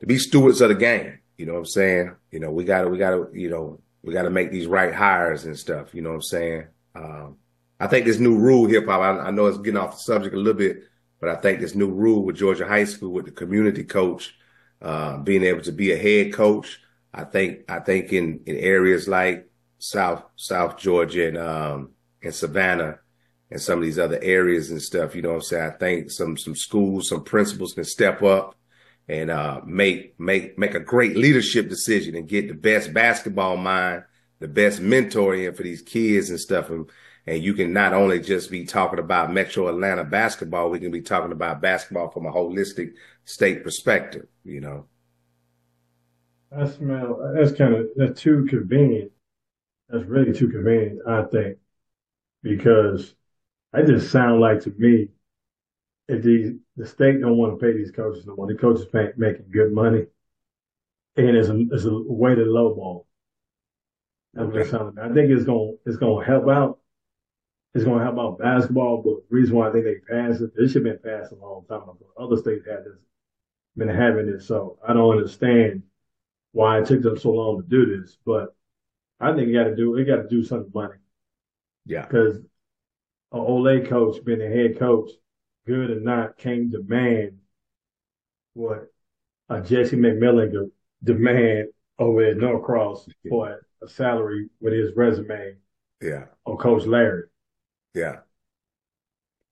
to be stewards of the game. You know what I'm saying? You know, we gotta we gotta you know we gotta make these right hires and stuff. You know what I'm saying? Um, I think this new rule hip hop. I, I know it's getting off the subject a little bit, but I think this new rule with Georgia High School with the community coach uh, being able to be a head coach. I think I think in in areas like South South Georgia and um, and Savannah and some of these other areas and stuff, you know what I'm saying? I think some some schools, some principals can step up and uh, make make make a great leadership decision and get the best basketball mind, the best mentoring for these kids and stuff. And, and you can not only just be talking about Metro Atlanta basketball, we can be talking about basketball from a holistic state perspective, you know. That's man, that's kind of that's too convenient. That's really too convenient, I think, because that just sound like to me if the the state don't want to pay these coaches no more, the coaches pay, making good money, and it's a it's a way to lowball. That's what it sounds like. I think it's gonna it's gonna help out. It's gonna help out basketball, but the reason why I think they passed it, this should have been passed a long time ago. Other states had this, been having it, so I don't understand why it took them so long to do this. But I think you got to do it. Got to do something money. Yeah, because an Ole coach being a head coach good or not, can't demand what a Jesse McMillan could demand over at Norcross for a salary with his resume. Yeah. Or Coach Larry. Yeah.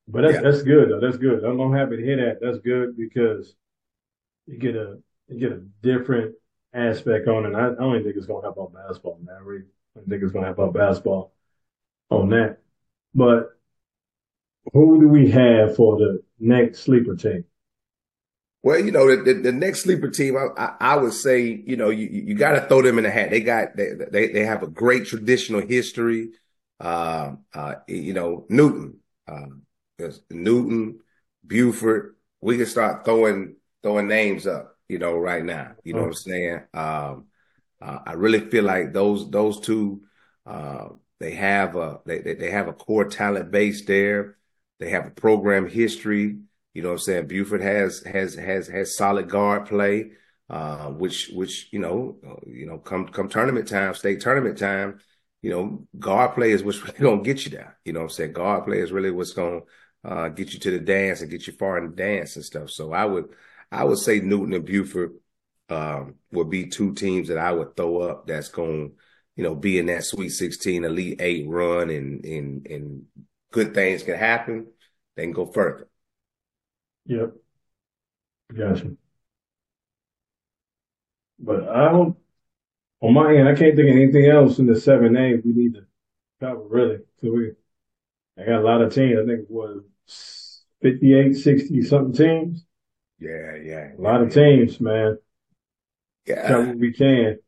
But that's Yeah. that's good though. That's good. I'm, I'm happy to hear that. That's good because you get a you get a different aspect on it. I, I don't even think it's gonna help out basketball, man. I really don't think it's gonna help out basketball on that. But who do we have for the next sleeper team? Well, you know, the, the, next sleeper team, I, I, I would say, you know, you, you got to throw them in the hat. They got, they, they, they have a great traditional history. Uh, uh, you know, Newton, um, there's Newton, Buford. We can start throwing, throwing names up, you know, right now. You know what I'm saying? Um, uh, I really feel like those, those two, uh, they have a, they, they have a core talent base there. They have a program history. You know what I'm saying? Buford has has has has solid guard play, uh, which which you know uh, you know come come tournament time, state tournament time, you know guard play is what's really gonna get you there. You know what I'm saying? Guard play is really what's gonna uh, get you to the dance and get you far in the dance and stuff. So I would I would say Newton and Buford um, would be two teams that I would throw up. That's going you know be in that Sweet 16, Elite Eight run, and and and good things can happen. They can go further. Yep. Gotcha. But I don't, on my end, I can't think of anything else in the 7A we need to cover, really. So we, I got a lot of teams. I think it was 58, 60 something teams. Yeah, yeah. A lot of teams, man. Yeah. Cover what we can.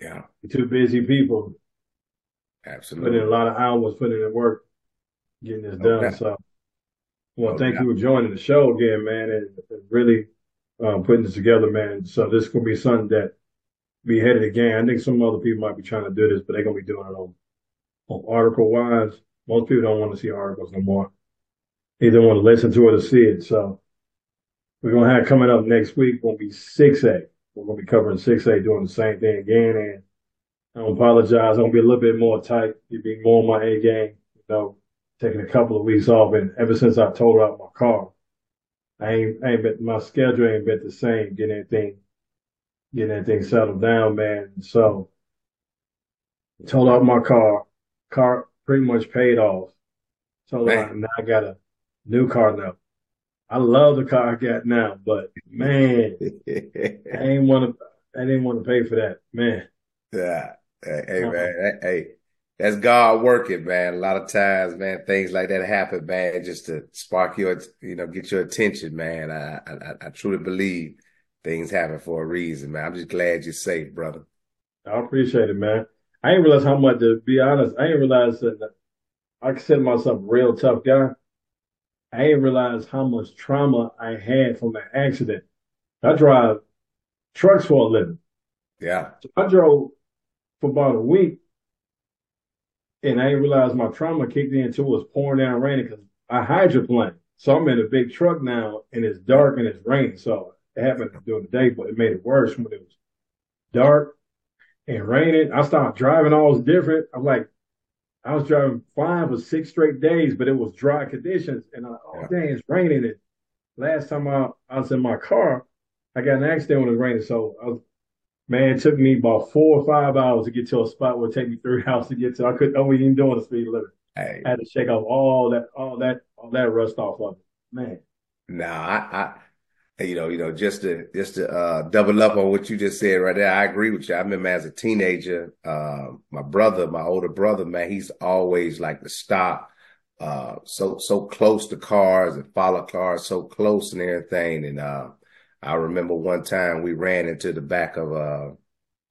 Yeah. We're too busy people. Absolutely. Putting in a lot of hours, putting in work, getting this done. doubt. So, well, No thank you for joining the show again, man, and, and really um, putting this together, man. So this is gonna be something that be ahead of the game. I think some other people might be trying to do this, but they're gonna be doing it on on article wise. Most people don't want to see articles no more. They don't want to listen to it or see it. So we're gonna have coming up next week. Gonna be six A. We're gonna be covering six A, doing the same thing again. And I don't apologize. I'm gonna be a little bit more tight. You be more on my A game. You know, taking a couple of weeks off, and ever since I told out my car, I ain't, I ain't been, my schedule ain't been the same. Getting anything, getting anything settled down, man. So told out my car, car pretty much paid off. Told Man. out now I got a new car now. I love the car I got now, but man, I ain't want to. I didn't want to pay for that, man. Yeah. Hey, hey, Uh-uh. man. Hey, hey, that's God working, man. A lot of times, man, things like that happen, man, just to spark your, you know, get your attention, man. I, I, I truly believe things happen for a reason, man. I'm just glad you're safe, brother. I appreciate it, man. I didn't realize how much. To be honest, I didn't realize that I consider myself a real tough guy. I didn't realize how much trauma I had from that accident. I drive trucks for a living. Yeah. So I drove for about a week, and I didn't realize my trauma kicked in until it was pouring down raining because I hydroplane. So I'm in a big truck now, and it's dark and it's raining. So it happened during the day, but it made it worse when it was dark and raining. I started driving all was different. I'm like, I was driving fine for six straight days, but it was dry conditions, and I, oh Yeah. dang, it's raining. And last time I, I was in my car, I got an accident when it was raining, so I was, man, it took me about four or five hours to get to a spot where it take me three hours to get to. I couldn't, I wasn't even doing the speed limit. Hey, I had to shake off all that, all that, all that rust off of it. Man, nah, I, I, you know, you know, just to just to uh, double up on what you just said right there. I agree with you. I remember as a teenager, uh, my brother, my older brother, man, he's always like to stop, uh, so so close to cars and follow cars so close and everything. And uh, I remember one time we ran into the back of uh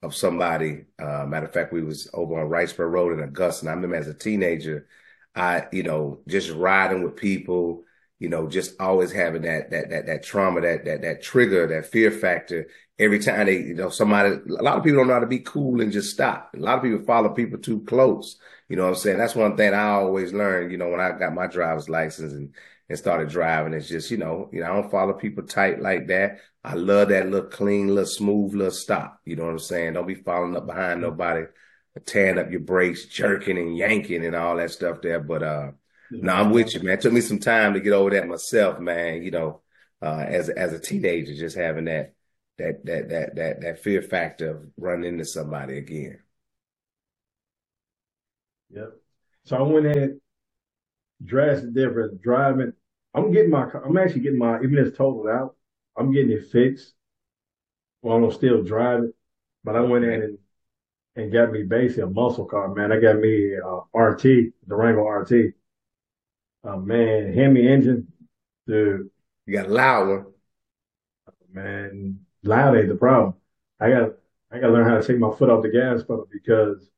of somebody. Uh, matter of fact, we was over on Wrightsboro Road in Augusta. And I remember as a teenager, I, you know, just riding with people, you know, just always having that, that, that, that trauma, that, that, that trigger, that fear factor. Every time they, you know, somebody, a lot of people don't know how to be cool and just stop. A lot of people follow people too close. You know what I'm saying? That's one thing I always learned, you know, when I got my driver's license and, and started driving. It's just, you know, you know, I don't follow people tight like that. I love that little clean, little smooth, little stop. You know what I'm saying? Don't be following up behind nobody, tearing up your brakes, jerking and yanking and all that stuff there. But uh no, I'm with you, man. It took me some time to get over that myself, man. You know, uh as as a teenager, just having that that that that that that fear factor of running into somebody again. Yep. So I went ahead, drastic difference, driving. I'm getting my, I'm actually getting my, even if it's totaled out, I'm getting it fixed. while I'm still driving, but I went in and, and got me basically a muscle car, man. I got me uh, RT, Durango RT. Uh, man, Hemi engine, dude. You got a loud one. Man, loud ain't the problem. I got, I got to learn how to take my foot off the gas pedal because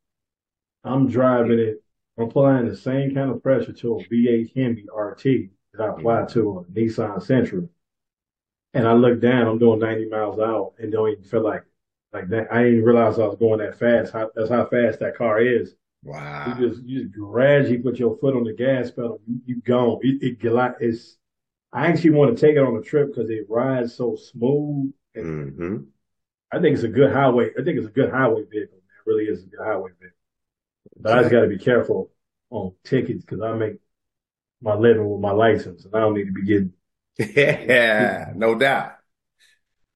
I'm driving it. I'm applying the same kind of pressure to a V8 Hemi RT that I applied to a Nissan Sentra. And I look down, I'm doing 90 miles an hour and don't even feel like like that. I didn't realize I was going that fast. How, that's how fast that car is. Wow. You just you just gradually put your foot on the gas pedal. You, you gone. It, it it's. I actually want to take it on a trip because it rides so smooth. And hmm I think it's a good highway. I think it's a good highway vehicle. Man. It really is a good highway vehicle. But I just got to be careful on tickets because I make my living with my license, and I don't need to be getting. Yeah, no doubt.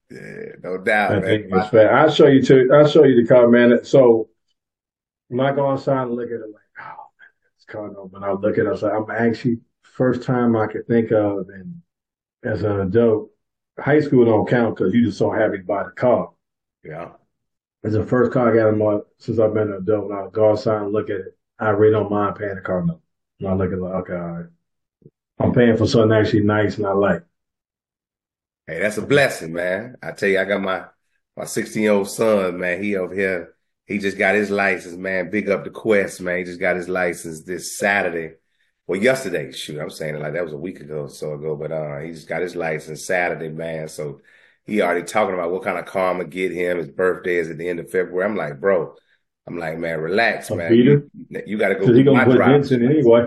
Yeah, no doubt, I man. think it's fair. I'll show you too. I'll show you the car, man. So when I go outside and look at it, like, oh man, this car. No, when I look at it, I was like, I'm actually first time I could think of, and as an adult, high school don't count because you just so happy to buy the car. Yeah. It's the first car I got in my since I've been an adult. When I go outside and look at it, I really don't mind paying the car note. When I look at it, like, okay, all right. I'm paying for something actually nice and I like. Hey, that's a blessing, man. I tell you, I got my my 16 year old son, man. He over here, he just got his license, man. Big up the Quest, man. He just got his license this Saturday. Well, yesterday, shoot, I'm saying it like that was a week ago or so ago, but uh, he just got his license Saturday, man. So he already talking about what kind of car I'm gonna get him. His birthday is at the end of February. I'm like, bro, I'm like, man, relax, man. You, you got to go He gonna put driver's dents in anyway.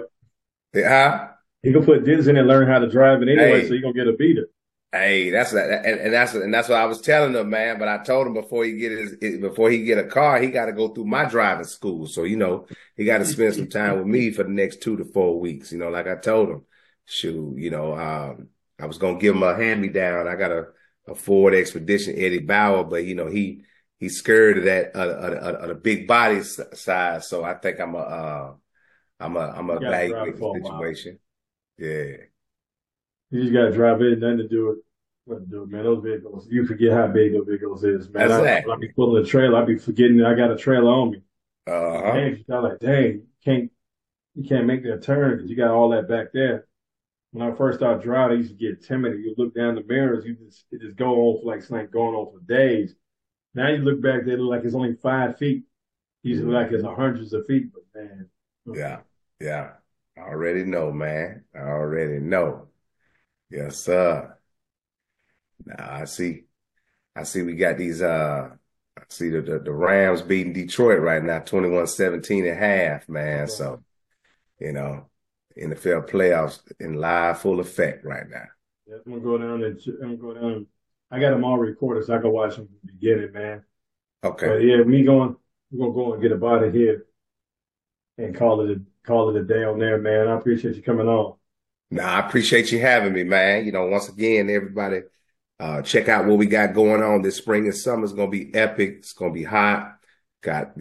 Huh? He gonna put dents in and learn how to drive it anyway, Hey. so he gonna get a beater. Hey, that's that, and, and that's and that's what I was telling him, man. But I told him before he get his before he get a car, he got to go through my driving school. So you know, he got to spend some time with me for the next two to four weeks. You know, like I told him, shoot, you know, um, I was gonna give him a hand me down. I got a, a Ford Expedition Eddie Bauer, but you know he he's scared of that uh, uh, uh, the big body size. So I think I'm a uh, I'm a I'm a You evaluate it for a the situation. Yeah. You just gotta drive it, nothing to do with what to do, man. Those vehicles, you forget how big those vehicles is, man. I, Exactly. when I be pulling a trailer, I be forgetting that I got a trailer on me. Uh huh. Dang, I'm like, dang, you can't you can't make that turn because you got all that back there. When I first started driving, I used to get timid. You look down the mirrors, you just it just go on for like it's like going on for days. Now you look back, they look like it's only five feet. Usually like it's hundreds of feet, but man, Yeah, yeah. I already know, man. I already know. Yes, sir. Now I see. I see we got these uh I see the the, the Rams beating Detroit right now, 21-17 at half, man. So, you know, NFL playoffs in live full effect right now. Yeah, I'm gonna go down and I'm gonna go down. I got them all recorded, so I can watch them from the beginning, man. Okay. But yeah, me going, we're gonna go and get a body here and call it a call it a day on there, man. I appreciate you coming on. Now I appreciate you having me, man. You know, once again, everybody Uh, check out what we got going on this spring and summer. It's gonna be epic. It's gonna be hot. Got